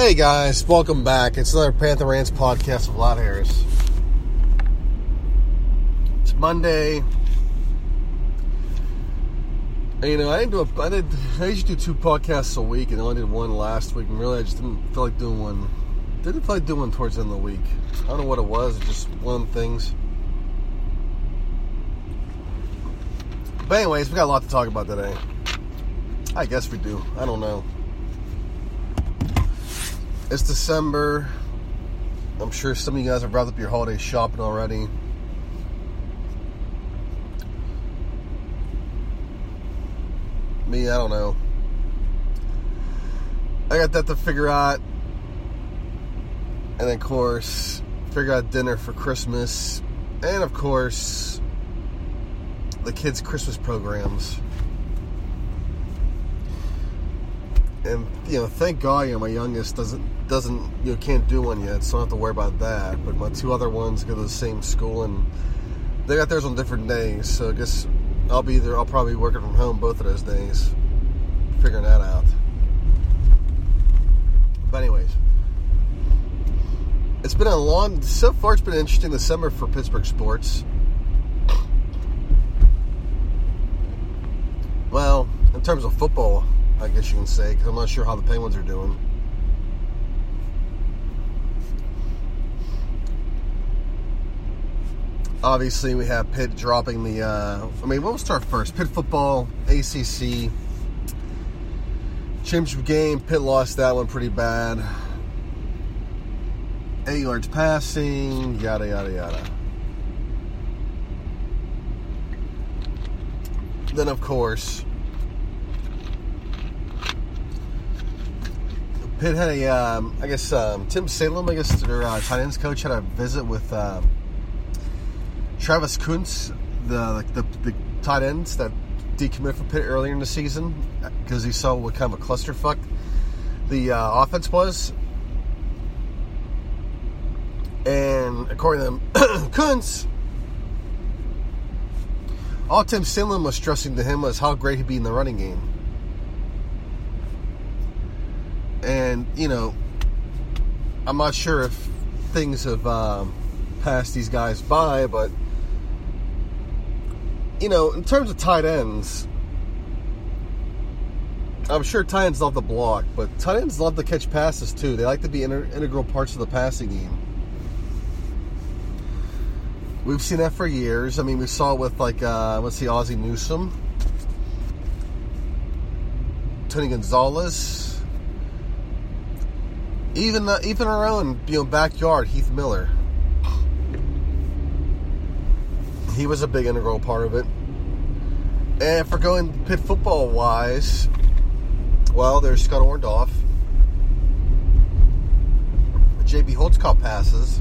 Hey guys, welcome back. It's another Panther Rants podcast with Loud Harris. It's Monday. And, you know, I didn't do a, I did, I usually do two podcasts a week, and I only did one last week, and really I just didn't feel like doing one. Didn't feel like doing one towards the end of the week. I don't know what it was, just one of the things. But anyways, we got a lot to talk about today. I guess we do. I don't know. It's December. I'm sure some of you guys have wrapped up your holiday shopping already. Me, I don't know. I got that to figure out. And of course, figure out dinner for Christmas. And, of course, the kids' Christmas programs. and you know, thank God, you know, my youngest doesn't doesn't you know can't do one yet, so I don't have to worry about that. But my two other ones go to the same school, and they got theirs on different days. So I guess I'll be there. I'll probably be working from home both of those days, figuring that out. But anyways, it's been a long. So far, it's been an interesting December for Pittsburgh sports. Well, in terms of football, I guess you can say, because I'm not sure how the Penguins are doing. Obviously, we have Pitt dropping the. Uh, I mean, we'll start first. Pitt football, ACC championship game. Pitt lost that one pretty bad. Eight yards passing, yada yada yada. Then, of course, Pitt had a, um, I guess um, Tim Salem, I guess their uh, tight ends coach had a visit with uh, Travis Kuntz, the, the the tight ends that decommitted from Pitt earlier in the season because he saw what kind of a clusterfuck the uh, offense was. And according to Kuntz, all Tim Salem was stressing to him was how great he'd be in the running game. And, you know, I'm not sure if things have um, passed these guys by, but, you know, in terms of tight ends, I'm sure tight ends love the block, but tight ends love to catch passes too. They like to be inter- integral parts of the passing game. We've seen that for years. I mean, we saw it with, like, uh, let's see, Ozzie Newsome, Tony Gonzalez even uh, even our own you know backyard Heath Miller. He was a big integral part of it. And for going Pitt football wise, well, there's Scott Orndoff. J.P. Holtz caught passes.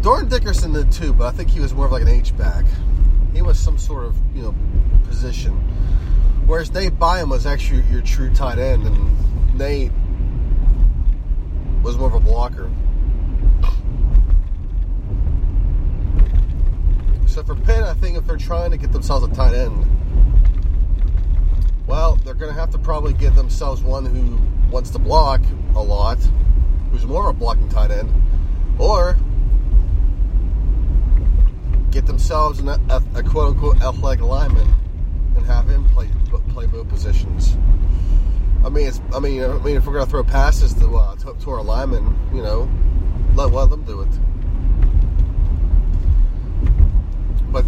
Dorin Dickerson did too, but I think he was more of like an H back. He was some sort of you know position. Whereas Nate Byham was actually your true tight end, and Nate was more of a blocker. So for Pitt, I think if they're trying to get themselves a tight end, well, they're going to have to probably get themselves one who wants to block a lot, who's more of a blocking tight end, or get themselves an, a, a quote unquote athletic lineman and have him play play both positions. I mean, it's, I mean, I mean, if we're gonna throw passes to, uh, to, to our linemen, you know, let one of them do it.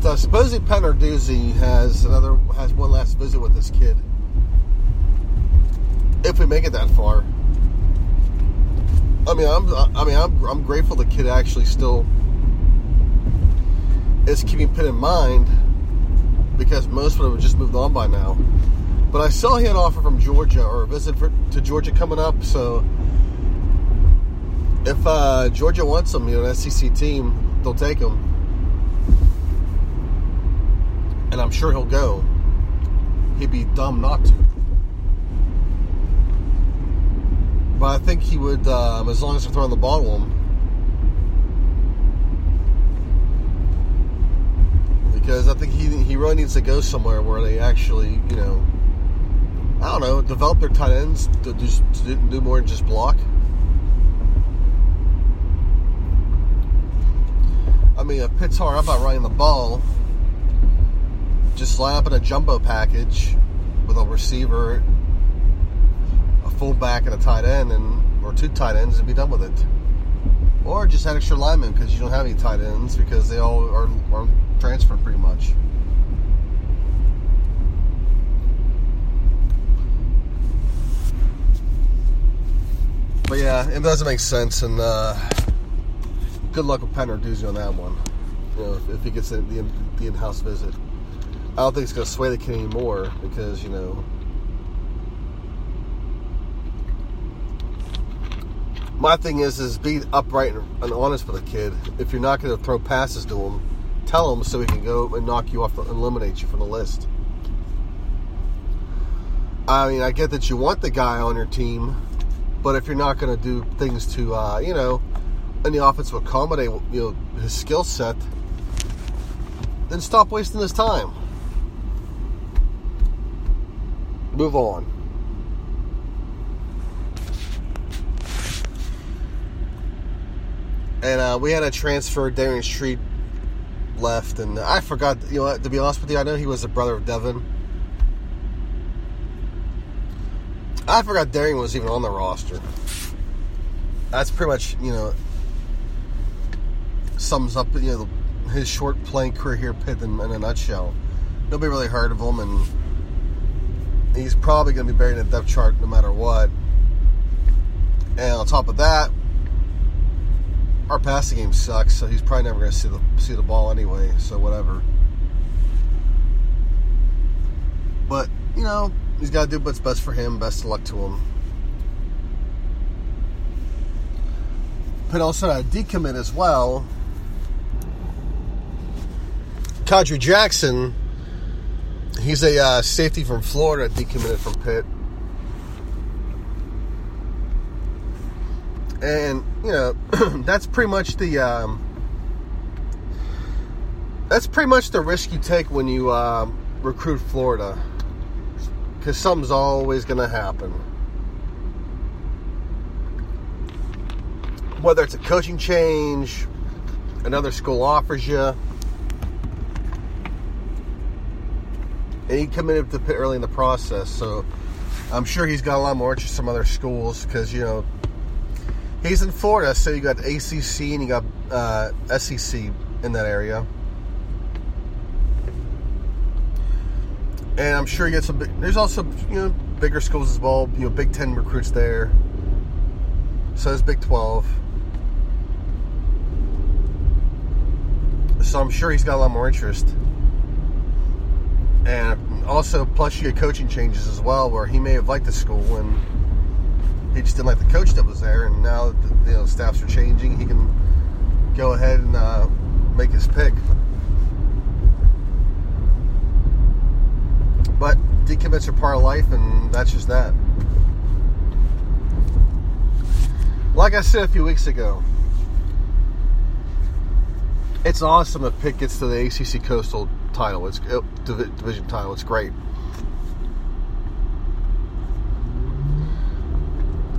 uh, supposedly Pat Narduzzi has another has one last visit with this kid. If we make it that far. I mean, I'm I mean I'm I'm grateful the kid actually still is keeping Pitt in mind because most of them would have just moved on by now. But I saw he had an offer from Georgia or a visit for, to Georgia coming up, so if uh, Georgia wants him, you know, an SEC team, they'll take him. And I'm sure he'll go. He'd be dumb not to. But I think he would, um, as long as they're throwing the ball to him. Because I think he, he really needs to go somewhere where they actually, you know, I don't know, develop their tight ends to do, to do more than just block. I mean, if Pitt's hard about running the ball, just line up in a jumbo package with a receiver, a fullback, and a tight end, and or two tight ends, and be done with it. Or just add extra linemen because you don't have any tight ends because they all are, are transferred pretty much. But yeah, it doesn't make sense, and uh, good luck with Pat Narduzzi on that one. You know, if, if he gets the, the, the in-house visit, I don't think it's going to sway the kid anymore because you know. My thing is, is be upright and, honest with a kid. If you're not going to throw passes to him, tell him so he can go and knock you off, and eliminate you from the list. I mean, I get that you want the guy on your team, but if you're not going to do things to, uh, you know, in the offense to accommodate, you know, his skill set, then stop wasting his time. Move on. And uh, we had a transfer, Darian Street left, and I forgot. You know, to be honest with you, I know he was a brother of Devin. I forgot Darian was even on the roster. That's pretty much, you know, sums up, you know, his short playing career here Pitt in, in a nutshell. Nobody really heard of him, and he's probably going to be buried in the depth chart no matter what. And on top of that, our passing game sucks, so he's probably never going to see the see the ball anyway. So whatever. But you know, he's got to do what's best for him. Best of luck to him. But also a decommit as well. Kadri Jackson, he's a uh, safety from Florida, decommitted from Pitt. And, you know, that's pretty much the. Um, that's pretty much the risk you take when you uh, recruit Florida. Because something's always going to happen. Whether it's a coaching change, another school offers you, and he committed to Pitt early in the process. So I'm sure he's got a lot more interest from other schools because you know he's in Florida, so you got ACC and you got uh, SEC in that area. And I'm sure you get some. There's also you know bigger schools as well. You know, Big Ten recruits there. So is Big Twelve. So I'm sure he's got a lot more interest. And also, plus you get coaching changes as well, where he may have liked the school when he just didn't like the coach that was there, and now the you know, staffs are changing, he can go ahead and uh, make his pick. But decommits are part of life, and that's just that. Like I said a few weeks ago, it's awesome if Pitt gets to the ACC Coastal title. It's uh, division title. It's great,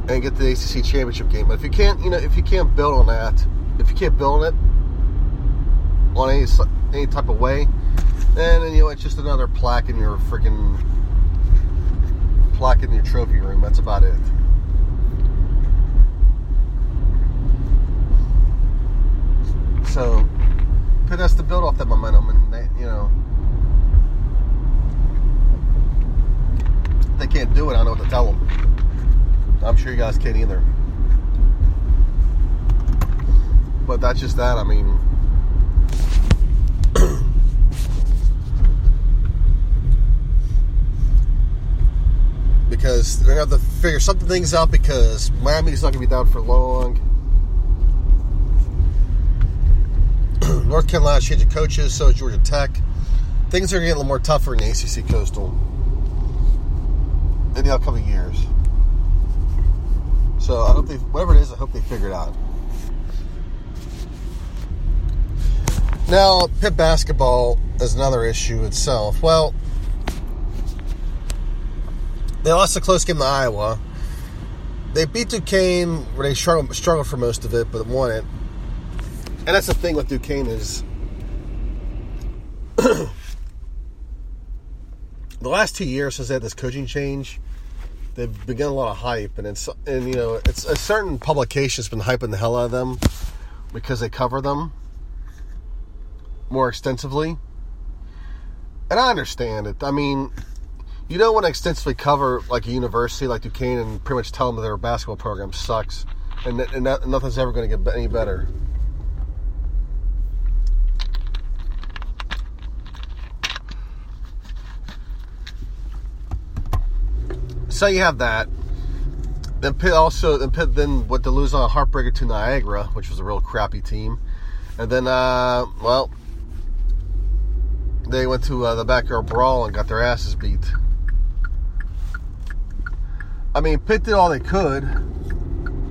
and get the ACC championship game. But if you can't, you know, if you can't build on that, if you can't build on it on any any type of way, then you know it's just another plaque in your freaking plaque in your trophy room. That's about it. So Pitt has to build off that momentum, and they, you know, they can't do it. I don't know what to tell them. I'm sure you guys can't either. But that's just that. I mean, because they're going to have to figure some things out because Miami's not going to be down for long. North Carolina changing coaches, so is Georgia Tech. Things are getting a little more tougher in the ACC Coastal in the upcoming years. So I hope they, whatever it is, I hope they figure it out. Now, Pitt basketball is another issue itself. Well, they lost a close game to Iowa. They beat Duquesne, where they struggled, struggled for most of it, but won it. And that's the thing with Duquesne is the last two years since they had this coaching change, they've begun a lot of hype, and it's and you know it's a certain publication's been hyping the hell out of them because they cover them more extensively, and I understand it. I mean, you don't want to extensively cover like a university like Duquesne and pretty much tell them that their basketball program sucks, and, and that, nothing's ever going to get any better. So you have that. Then Pitt also then Pitt then what to lose on a heartbreaker to Niagara, which was a real crappy team, and then uh, well they went to uh, the backyard brawl and got their asses beat. I mean, Pitt did all they could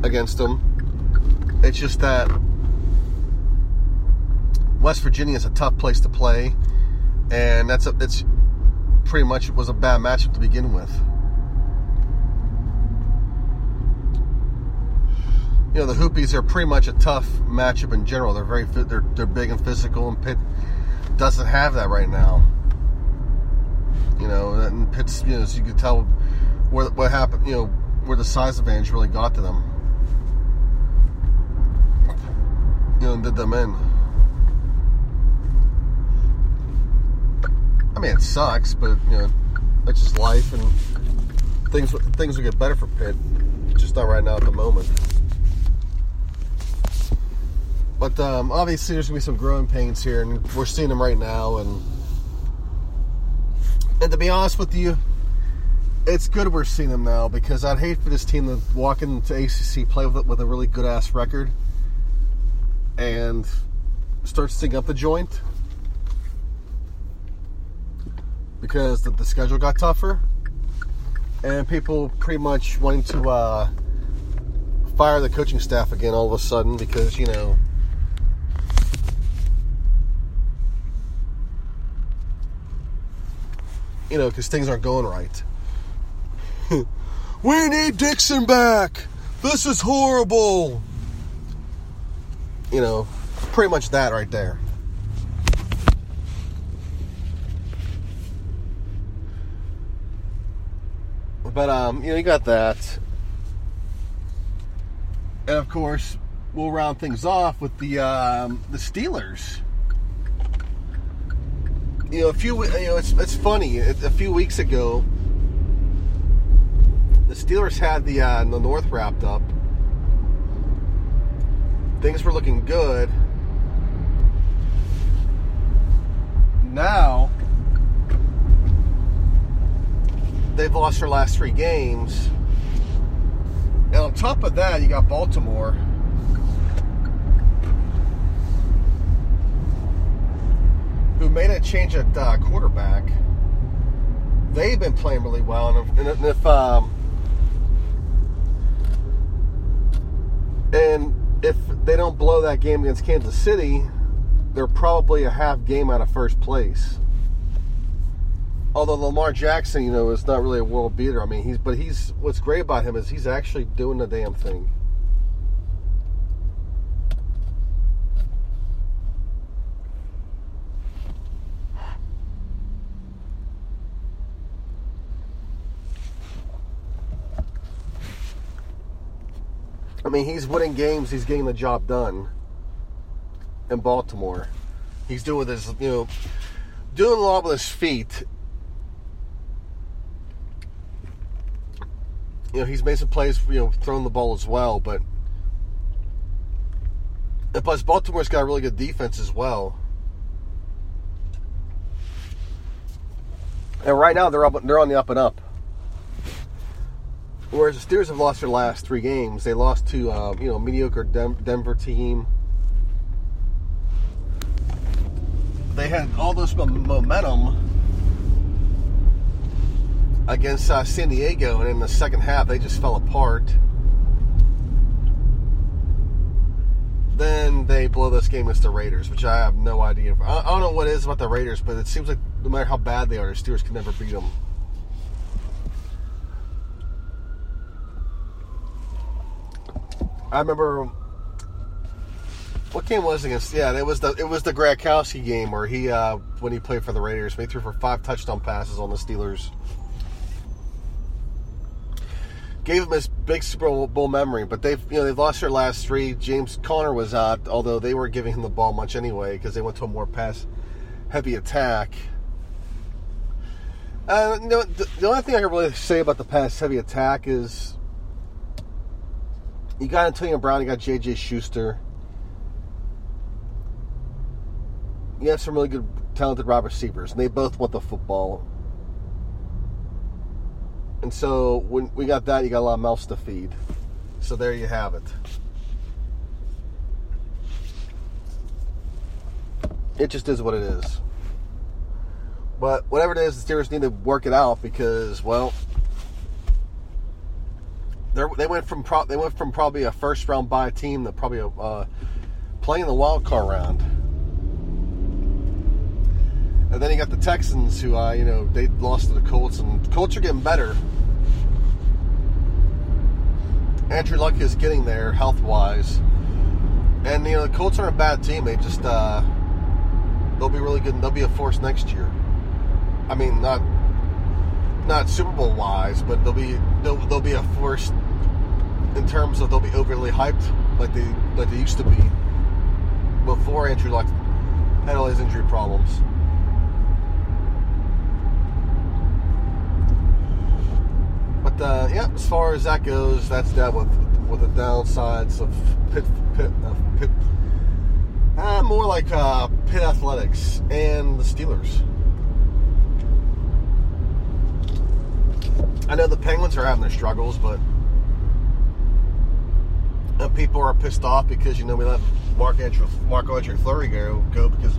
against them. It's just that West Virginia is a tough place to play, and that's a, it's pretty much was a bad matchup to begin with. you know the Hoopies are pretty much a tough matchup in general. They're very they're they're big and physical, and Pitt doesn't have that right now. You know, and Pitt's you know so you can tell where what happened. You know where the size advantage really got to them. You know, and did them in. I mean, it sucks, but you know, that's just life, and things things will get better for Pitt. Just not right now at the moment. But um, obviously, there's gonna be some growing pains here, and we're seeing them right now. And and to be honest with you, it's good we're seeing them now because I'd hate for this team to walk into ACC play with with a really good ass record and start sticking up the joint because the, the schedule got tougher and people pretty much wanting to uh, fire the coaching staff again all of a sudden because you know you know, because things aren't going right. we need Dixon back. This is horrible. You know, pretty much that right there. But um, you know, you got that. And of course, we'll round things off with the um, the Steelers you know, a few, you know, it's it's funny. A few weeks ago, the Steelers had the uh, the North wrapped up. Things were looking good. Now they've lost their last three games, and on top of that, you got Baltimore who made a change at uh, quarterback, they've been playing really well. And if, and if um, and if they don't blow that game against Kansas City, they're probably a half game out of first place. Although Lamar Jackson, you know, is not really a world beater. I mean, he's but he's what's great about him is he's actually doing the damn thing. I mean, he's winning games. He's getting the job done in Baltimore. He's doing with his, you know, doing a lot with his feet. You know, he's made some plays, you know, throwing the ball as well, but and plus Baltimore's got a really good defense as well. And right now they're up, they're on the up and up. Whereas the Steelers have lost their last three games, they lost to uh, you know mediocre Dem- Denver team. They had all this momentum against uh, San Diego, and in the second half they just fell apart. Then they blow this game against the Raiders, which I have no idea. I don't know what it is about the Raiders, but it seems like no matter how bad they are, the Steelers can never beat them. I remember what game was it against? Yeah, it was the it was the Gronkowski game where he uh, when he played for the Raiders, he threw for five touchdown passes on the Steelers. Gave him this big Super Bowl memory, but they've you know they've lost their last three. James Conner was out, although they were giving him the ball much anyway because they went to a more pass heavy attack. Uh, you know, the, the only thing I can really say about the pass heavy attack is you got Antonio Brown, you got JuJu Schuster. You have some really good, talented wide receivers, and they both want the football. And so when we got that, you got a lot of mouths to feed. So there you have it. It just is what it is. But whatever it is, the Steelers need to work it out because, well, they went from pro, they went from probably a first round bye team to probably uh, playing the wild card round. And then you got the Texans, who uh, you know they lost to the Colts, and Colts are getting better. Andrew Luck is getting there health wise, and you know the Colts aren't a bad team. They just uh, they'll be really good. They'll be a force next year. I mean, not not Super Bowl wise, but they'll be they'll, they'll be a force in terms of they'll be overly hyped like they like they used to be before Andrew Luck had all his injury problems. But uh, yeah, as far as that goes, that's that with with the downsides of Pitt Pitt, uh, Pitt uh, more like uh, Pitt Athletics and the Steelers. I know the Penguins are having their struggles, but and people are pissed off because you know we let Marc-Andre Mark Andrew Fleury go go because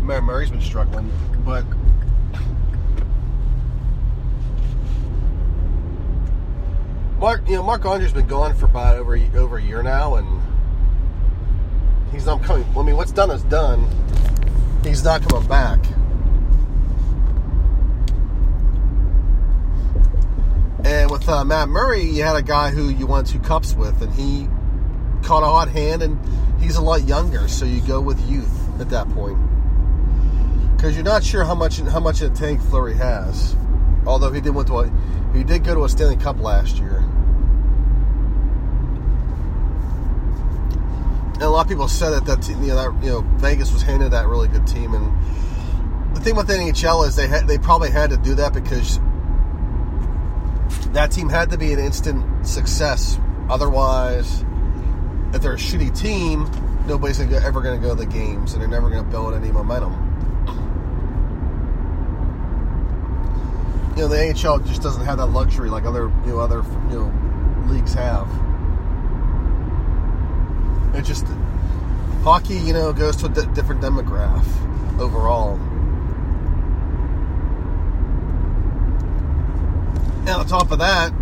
Matt Murray's been struggling, but Mark you know Marc-Andre's been gone for about over over a year now, and he's not coming. I mean, what's done is done. He's not coming back. And with uh, Matt Murray, you had a guy who you won two cups with, and he caught a hot hand, and he's a lot younger, so you go with youth at that point because you're not sure how much how much of a tank Fleury has. Although he did went to a, he did go to a Stanley Cup last year. And a lot of people said that that you know that you know Vegas was handed that really good team, and the thing with the NHL is they had, they probably had to do that because that team had to be an instant success. Otherwise, if they're a shitty team, nobody's ever going to go to the games, and they're never going to build any momentum. You know, the AHL just doesn't have that luxury like other you know other you know leagues have. It just hockey, you know, goes to a d- different demographic overall. And on top of that,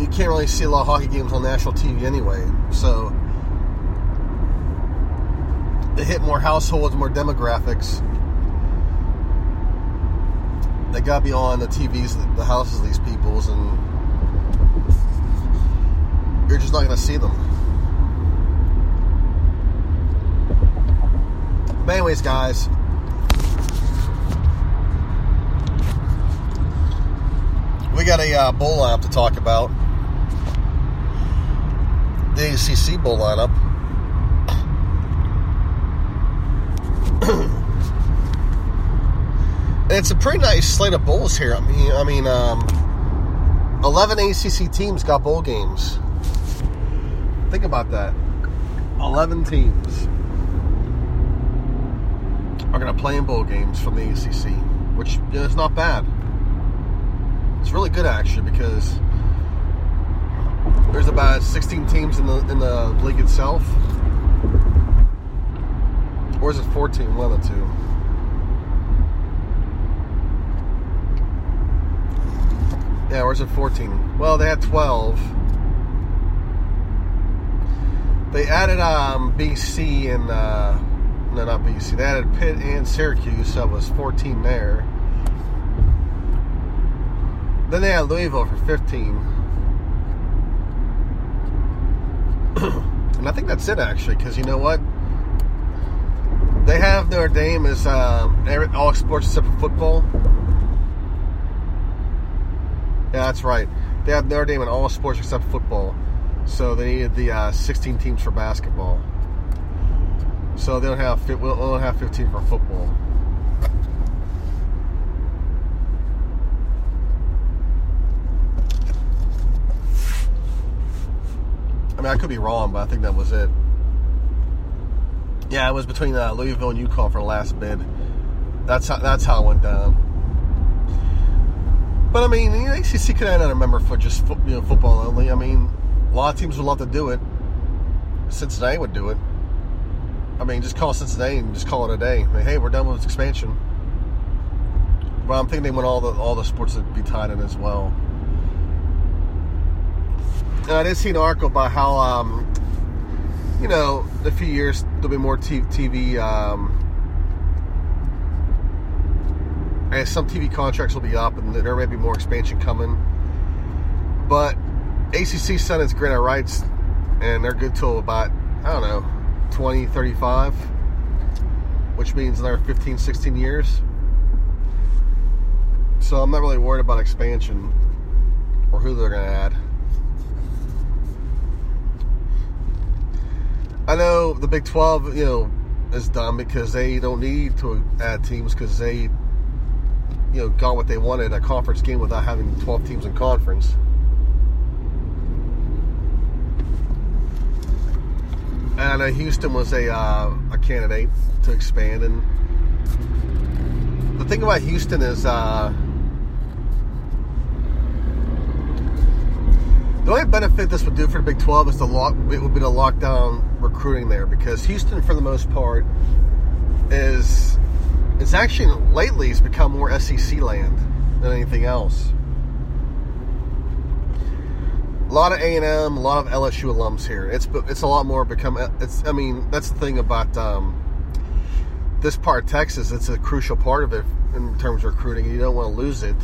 you can't really see a lot of hockey games on national TV anyway. So they hit more households, more demographics. They gotta be on the TVs, the houses of these peoples, and you're just not gonna see them. But anyways, guys. We got a uh, bowl lineup to talk about the ACC bowl lineup. it's a pretty nice slate of bowls here. I mean, I mean, um, eleven ACC teams got bowl games. Think about that. Eleven teams are going to play in bowl games from the ACC, which you know, is not bad. It's really good actually because there's about 16 teams in the in the league itself, or is it 14? One of the two. Yeah, or is it 14? Well, they had 12. They added um, BC and uh, no, not BC. They added Pitt and Syracuse, so it was 14 there. Then they had Louisville for 15. and I think that's it, actually, because you know what? They have Notre Dame as uh, all sports except for football. Yeah, that's right. They have Notre Dame in all sports except football. So they needed the uh, 16 teams for basketball. So they don't have we'll have 15 for football. I mean, I could be wrong, but I think that was it. Yeah, it was between uh, Louisville and UConn for the last bid. That's how that's how it went down. But I mean, the ACC could add another member for just you know football only. I mean, a lot of teams would love to do it. Cincinnati would do it. I mean, just call Cincinnati and just call it a day. I mean, hey, we're done with expansion. But I'm thinking they want all the all the sports to be tied in as well. I did see an article about how, um, you know, in a few years there'll be more TV. Um, and some TV contracts will be up, and there may be more expansion coming. But ACC signed its grant rights, and they're good till about I don't know 20, 35, which means another 15, 16 years. So I'm not really worried about expansion or who they're going to add. I know the Big 12, you know, is done because they don't need to add teams because they, you know, got what they wanted a conference game without having 12 teams in conference. And I know Houston was a uh, a candidate to expand, and the thing about Houston is uh, the only benefit this would do for the Big 12 is the lock. It would be to lock down recruiting there because Houston, for the most part, is it's actually lately it's become more SEC land than anything else a lot of A and M, a lot of LSU alums here. It's it's a lot more become. It's I mean that's the thing about um, this part of Texas. It's a crucial part of it in terms of recruiting. You don't want to lose it.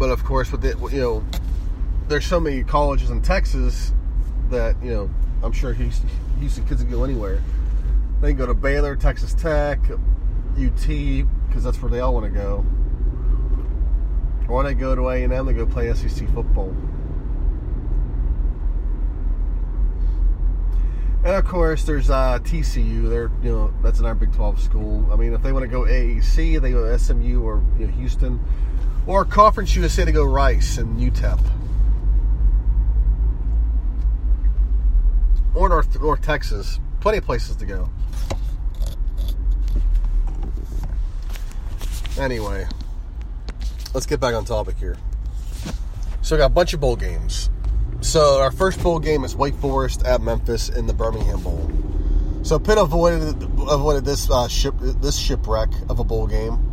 But of course, with it, you know, there's so many colleges in Texas that you know I'm sure Houston, Houston kids can go anywhere. They can go to Baylor, Texas Tech, UT, because that's where they all want to go. Or they go to A and M to go play SEC football. And of course, there's uh, TCU. They're you know that's in our Big 12 school. I mean, if they want to go AEC, they go SMU or you know, Houston, or Conference USA to go Rice and UTEP, or North North Texas. Plenty of places to go. Anyway let's get back on topic here. So we got a bunch of bowl games. So our first bowl game is Wake Forest at Memphis in the Birmingham Bowl. So Pitt avoided avoided this uh, ship this shipwreck of a bowl game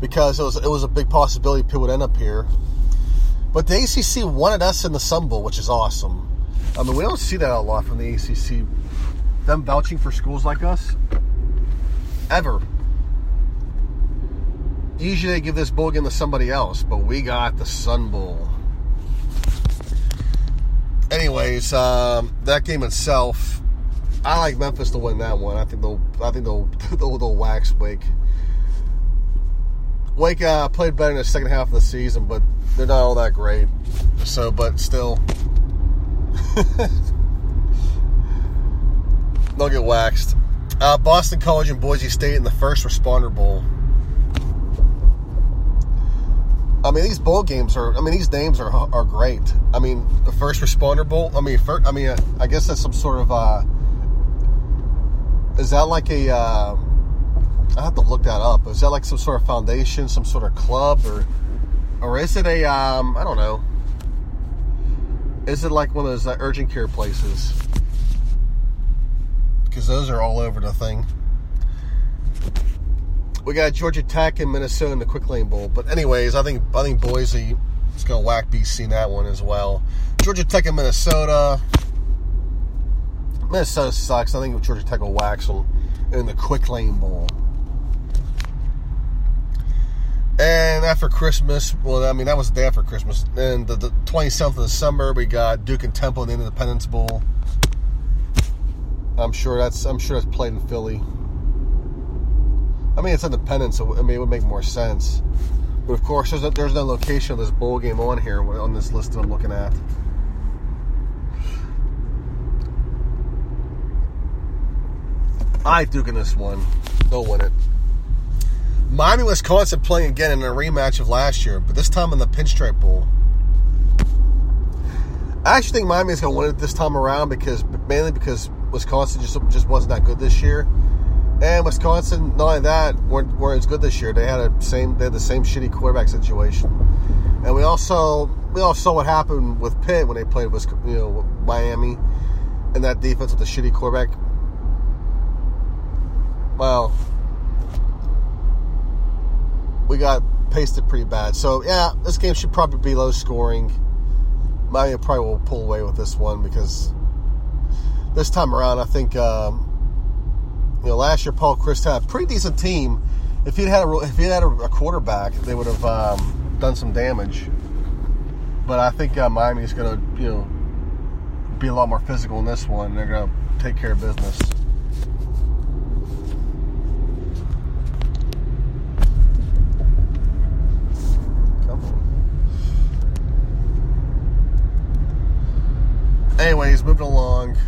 because it was it was a big possibility Pitt would end up here. But the ACC wanted us in the Sun Bowl, which is awesome. I mean, we don't see that a lot from the ACC. Them vouching for schools like us, ever. Usually they give this bowl game to somebody else, but we got the Sun Bowl. Anyways, um, that game itself, I like Memphis to win that one. I think they'll, I think they'll, they'll, they'll wax Wake. Wake uh, played better in the second half of the season, but they're not all that great. So, but still, they'll get waxed. Uh, Boston College and Boise State in the first responder bowl. I mean, these bowl games are. I mean, these names are are great. I mean, the first responder bowl. I mean, first, I mean, uh, I guess that's some sort of. Uh, is that like a? Uh, I have to look that up. Is that like some sort of foundation, some sort of club, or, or is it a? Um, I don't know. Is it like one of those uh, urgent care places? Because those are all over the thing. We got Georgia Tech and Minnesota in the Quick Lane Bowl. But anyways, I think I think Boise is going to whack BC in that one as well. Georgia Tech and Minnesota. Minnesota sucks. I think Georgia Tech will wax them in the Quick Lane Bowl. And after Christmas, well, I mean, that was the day after Christmas. And the, the 27th of December, we got Duke and Temple in the Independence Bowl. I'm sure that's I'm sure that's played in Philly. I mean, it's Independence, so I mean, it would make more sense. But of course, there's no, there's no location of this bowl game on here on this list that I'm looking at. I Duke in this one. They'll win it. Miami, Wisconsin playing again in a rematch of last year, but this time in the Pinstripe Bowl. I actually think Miami is going to win it this time around because mainly because Wisconsin just just wasn't that good this year. And Wisconsin, not only that, weren't, weren't as good this year. They had a same they had the same shitty quarterback situation. And we also we all saw what happened with Pitt when they played with you know Miami and that defense with the shitty quarterback. Well, we got pasted pretty bad. So yeah, this game should probably be low scoring. Miami probably will pull away with this one because this time around, I think. Um, you know, last year Paul Chryst had a pretty decent team. If he'd had a, if he'd had a, quarterback, they would have um, done some damage. But I think uh, Miami's going to, you know, be a lot more physical in this one. They're going to take care of business. Anyways, moving along.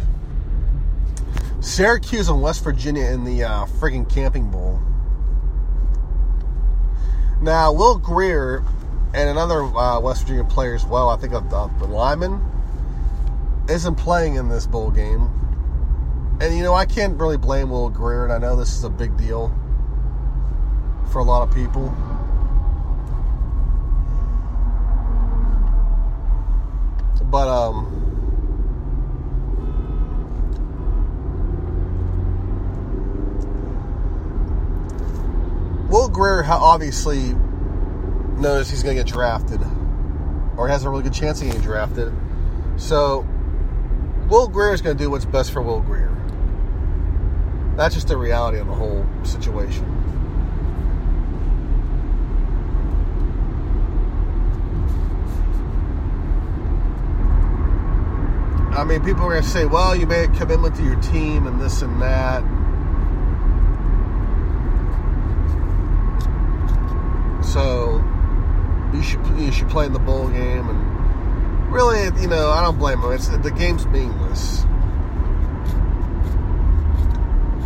Syracuse and West Virginia in the uh, Camping Bowl. Now, Will Grier and another uh, West Virginia player as well, I think of uh, the Lyman, isn't playing in this bowl game. And, you know, I can't really blame Will Grier, and I know this is a big deal for a lot of people. But, um, Will Grier obviously knows he's going to get drafted, or has a really good chance of getting drafted. So, Will Grier is going to do what's best for Will Grier. That's just the reality of the whole situation. I mean, people are going to say, well, you made a commitment to your team and this and that. So you should you should play in the bowl game, and really, you know, I don't blame them. It's the game's meaningless.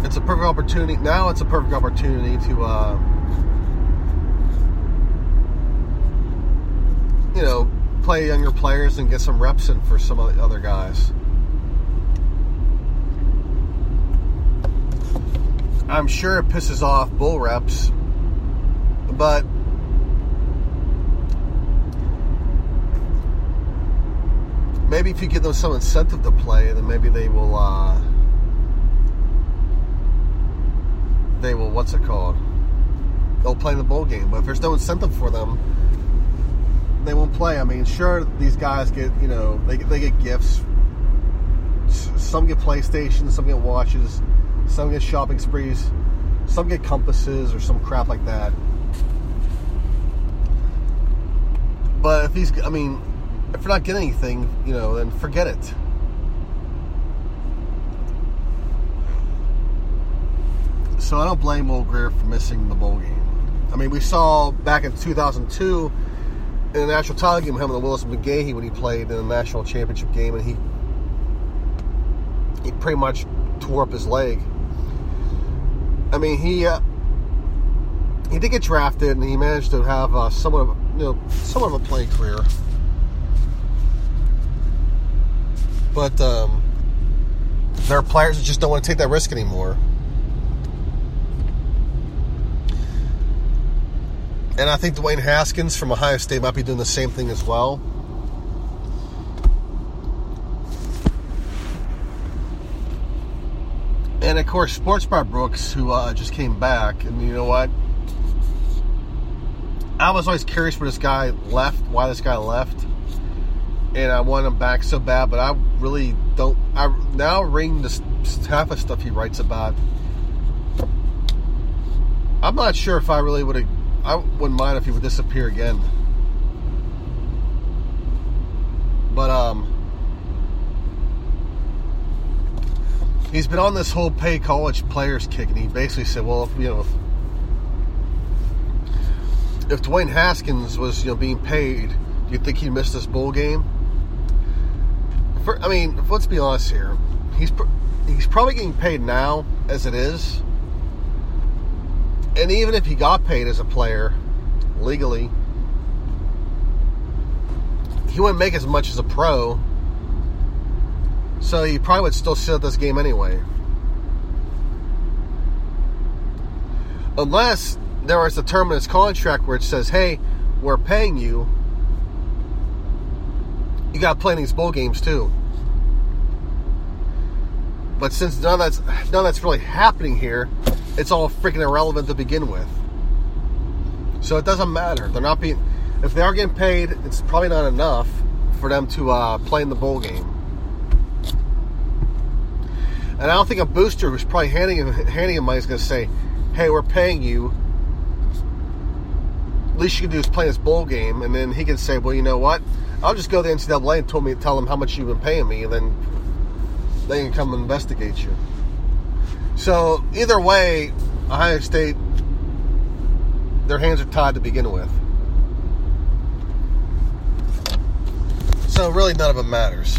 It's a perfect opportunity. Now it's a perfect opportunity to, uh, you know, play younger players and get some reps in for some of the other guys. I'm sure it pisses off bull reps, but maybe if you give them some incentive to play, then maybe they will. Uh, they will. What's it called? They'll play in the bowl game. But if there's no incentive for them, they won't play. I mean, sure, these guys get you know they they get gifts. Some get PlayStations, some get watches, some get shopping sprees, some get compasses or some crap like that. But if these, I mean, if you're not getting anything, you know, then forget it. So I don't blame Will Grier for missing the bowl game. I mean, we saw back in 2002 in the national title game him and Willis McGahee when he played in the national championship game, and he he pretty much tore up his leg. I mean, he uh, he did get drafted, and he managed to have uh, somewhat of you know somewhat of a playing career. But um, there are players that just don't want to take that risk anymore. And I think Dwayne Haskins from Ohio State might be doing the same thing as well. And of course, Sports by Brooks, who uh, just came back, and you know what? I was always curious where this guy left, why this guy left, and I want him back so bad, but I really don't. I now reading the half of stuff he writes about. I'm not sure if I really would have I wouldn't mind if he would disappear again. But um he's been on this whole pay college players kick, and he basically said, "Well, if, you know, if, if Dwayne Haskins was you know being paid, do you think he'd miss this bowl game?" For, I mean, let's be honest here. He's he's probably getting paid now as it is and even if he got paid as a player legally, he wouldn't make as much as a pro. So he probably would still sit at this game anyway. Unless there was a term in his contract where it says, hey, we're paying you. You got to play in these bowl games too. But since none of that's none of that's really happening here, it's all freaking irrelevant to begin with. So it doesn't matter. They're not being, if they are getting paid, it's probably not enough for them to uh, play in the bowl game. And I don't think a booster who's probably handing him, handing him money is going to say, hey, we're paying you. At least you can do is play this bowl game. And then he can say, well, you know what? I'll just go to the NCAA and told me, tell them how much you've been paying me. And then they can come investigate you. So either way, Ohio State, their hands are tied to begin with. So really, none of it matters.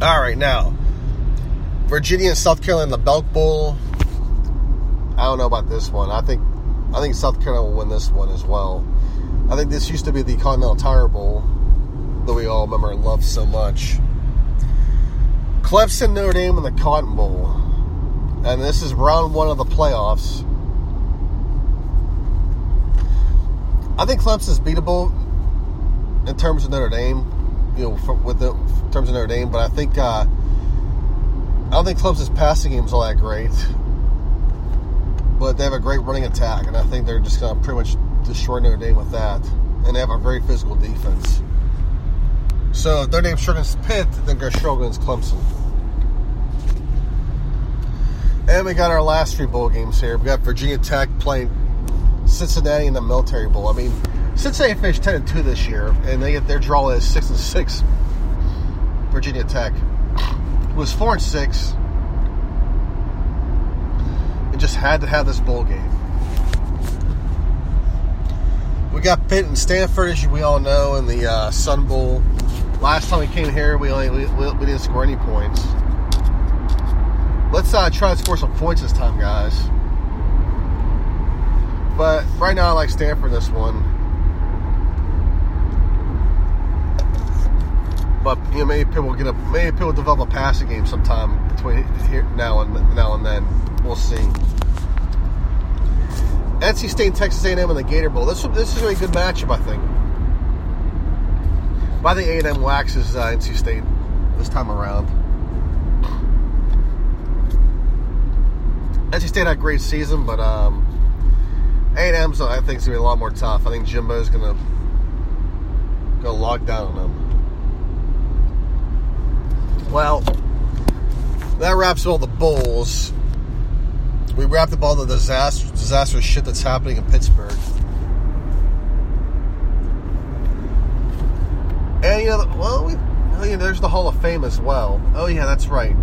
All right, now Virginia and South Carolina in the Belk Bowl. I don't know about this one. I think I think South Carolina will win this one as well. I think this used to be the Continental Tire Bowl that we all remember and love so much. Clemson Notre Dame in the Cotton Bowl. And this is round one of the playoffs. I think Clemson's beatable in terms of Notre Dame, you know, with the terms of Notre Dame, but I think uh, I don't think Clemson's passing game is all that great. But they have a great running attack, and I think they're just going to pretty much destroy Notre Dame with that. And they have a very physical defense. So if their name's struggling Pitt, then they're struggling Clemson. And we got our last three bowl games here. We got Virginia Tech playing Cincinnati in the Military Bowl. I mean, Cincinnati finished ten and two this year, and they get their draw is six and six. Virginia Tech was four and six, and just had to have this bowl game. We got Pitt and Stanford, as we all know, in the uh, Sun Bowl. Last time we came here, we only we, we didn't score any points. Let's uh, try to score some points this time, guys. But right now, I like Stanford this one. But you know, maybe people get a maybe people develop a passing game sometime between here now and now and then. We'll see. NC State, and Texas A&M, in the Gator Bowl. This this is a good matchup, I think by the A&M waxes uh, NC State this time around. NC State had a great season, but um, A&M's I think is gonna be a lot more tough. I think Jimbo's gonna go log down on them. Well, that wraps all the bowls. We wrapped up all the disaster, disastrous shit that's happening in Pittsburgh. And you know, well, we, you know, there's the Hall of Fame as well. Oh yeah, that's right.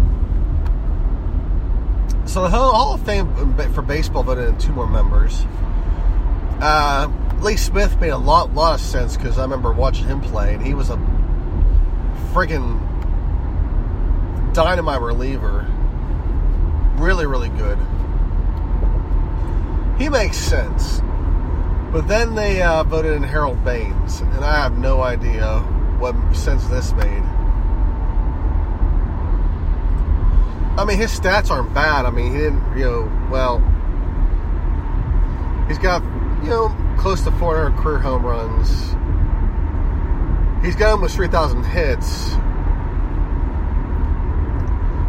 So the Hall of Fame for baseball voted in two more members. Uh, Lee Smith made a lot, lot of sense because I remember watching him play, and he was a friggin' dynamite reliever. Really, really good. He makes sense. But then they uh, voted in Harold Baines, and I have no idea what sense this made. I mean, his stats aren't bad. I mean, he didn't, you know, well, he's got, you know, close to 400 career home runs. He's got almost 3,000 hits.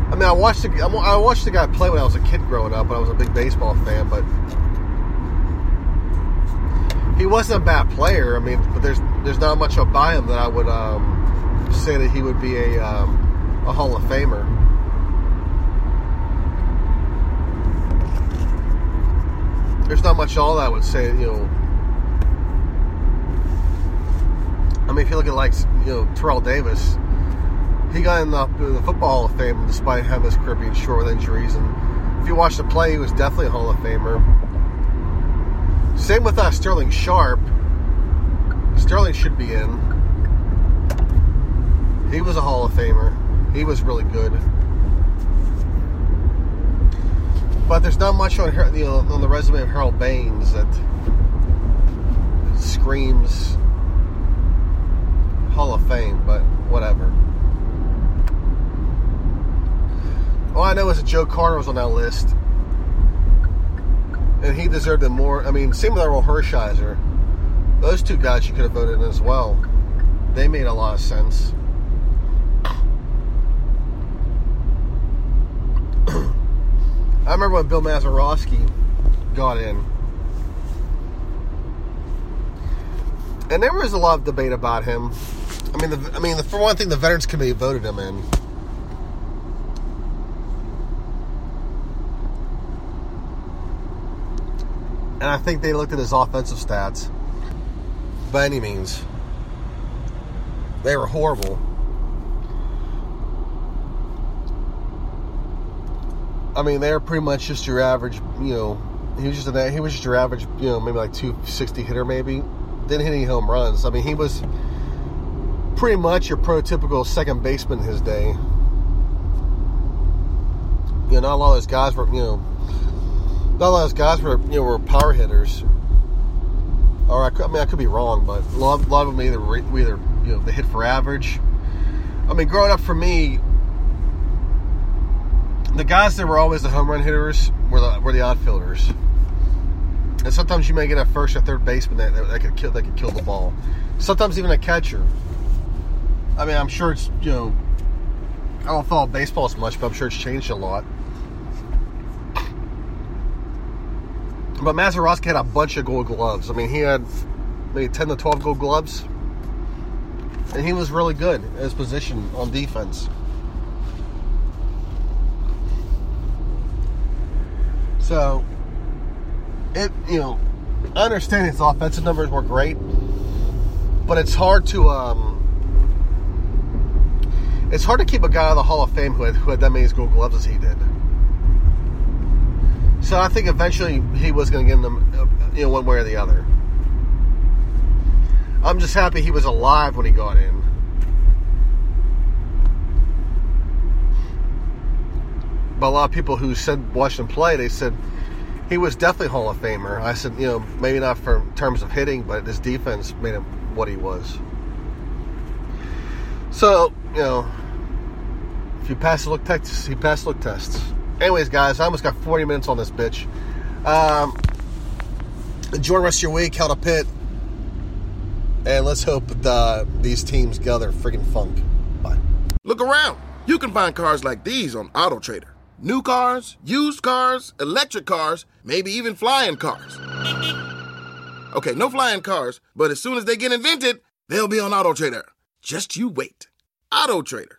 I mean, I watched the, I watched the guy play when I was a kid growing up. And I was a big baseball fan, but he wasn't a bad player. I mean, but there's there's not much about him that I would um, say that he would be a um, a Hall of Famer. There's not much all that I would say. You know, I mean, if you look at like you know Terrell Davis, he got in the, the Football Hall of Fame despite having his career being short with injuries. And if you watch the play, he was definitely a Hall of Famer. Same with uh, Sterling Sharpe. Sterling should be in. He was a Hall of Famer. He was really good. But there's not much on you know, on the resume of Harold Baines that screams Hall of Fame, but whatever. All I know is that Joe Carter was on that list, and he deserved it more. I mean, same with Orel Hershiser. Those two guys you could have voted in as well. They made a lot of sense. I remember when Bill Mazeroski got in. And there was a lot of debate about him. I mean, the, I mean, the, for one thing, the Veterans Committee voted him in. And I think they looked at his offensive stats. By any means, they were horrible. I mean, they're pretty much just your average. You know, he was just an, he was just your average. You know, maybe like two sixty hitter, maybe. Didn't hit any home runs. I mean, he was pretty much your prototypical second baseman his day. You know, not a lot of those guys were. You know, not a lot of those guys were. You know, were power hitters. Or I, I mean, I could be wrong, but a lot, a lot of them either either you know they hit for average. I mean, growing up for me, the guys that were always the home run hitters were the were the outfielders. And sometimes you may get a first or third baseman that, that, that could kill that could kill the ball. Sometimes even a catcher. I mean, I'm sure it's you know, I don't follow baseball as much, but I'm sure it's changed a lot. But Mazeroski had a bunch of gold gloves. I mean, he had maybe 10 to 12 gold gloves. And he was really good at his position on defense. So, it you know, I understand his offensive numbers were great, but it's hard to um, it's hard to keep a guy out of the Hall of Fame who had, who had that many gold gloves as he did. So I think eventually he was going to get them, uh, you know, one way or the other. I'm just happy he was alive when he got in. But a lot of people who said watched him play, they said he was definitely Hall of Famer. I said, you know, maybe not for terms of hitting, but his defense made him what he was. So, you know, if you pass the look test, he passed look tests. Anyways, guys, I almost got 40 minutes on this bitch. Um, enjoy rest of your week. Hail to Pitt. And let's hope these teams get their freaking funk. Bye. Look around. You can find cars like these on AutoTrader. New cars, used cars, electric cars, maybe even flying cars. Okay, no flying cars, but as soon as they get invented, they'll be on AutoTrader. Just you wait. AutoTrader.